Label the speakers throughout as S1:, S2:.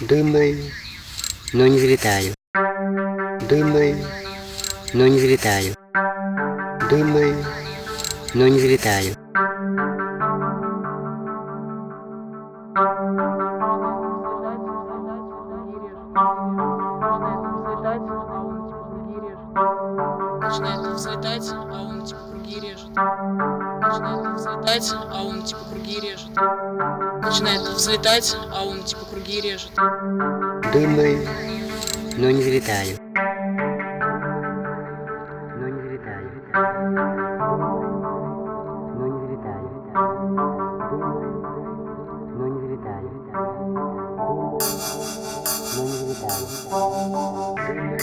S1: Думаю, но не взлетаю. Думаю, но не взлетаю. Думаю, но не взлетаю.
S2: Начинает взлетать, а он типа круги режет. Начинает взлетать, а он типа круги режет. Начинает взлетать, а он типа круги режет.
S1: Думаю, но не взлетаю. Но не взлетаю. Но не взлетаю. Думаю, но не взлетаю. Но не взлетаю. Думаю,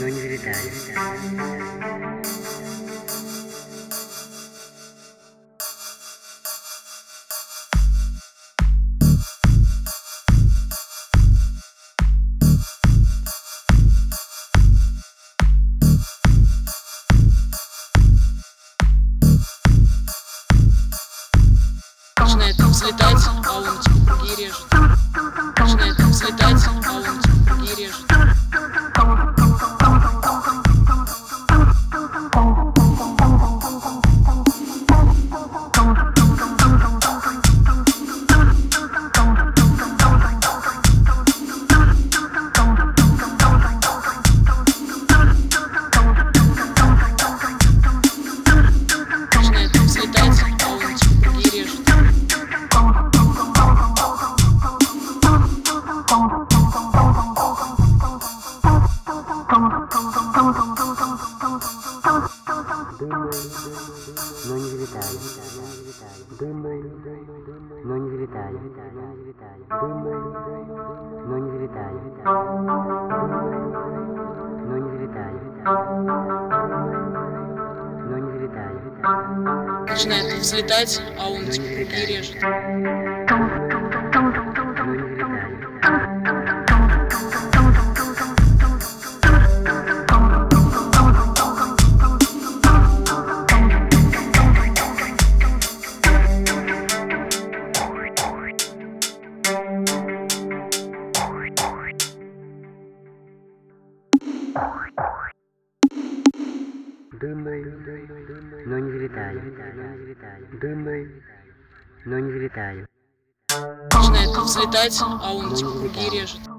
S1: но не взлетаю.
S2: Начинает взлетать, Начинает взлетать, а он типа круги режет.
S1: Думаю, но не взлетаю. Думаю, но не взлетаю.
S2: Начинает взлетать, а он типа круги режет.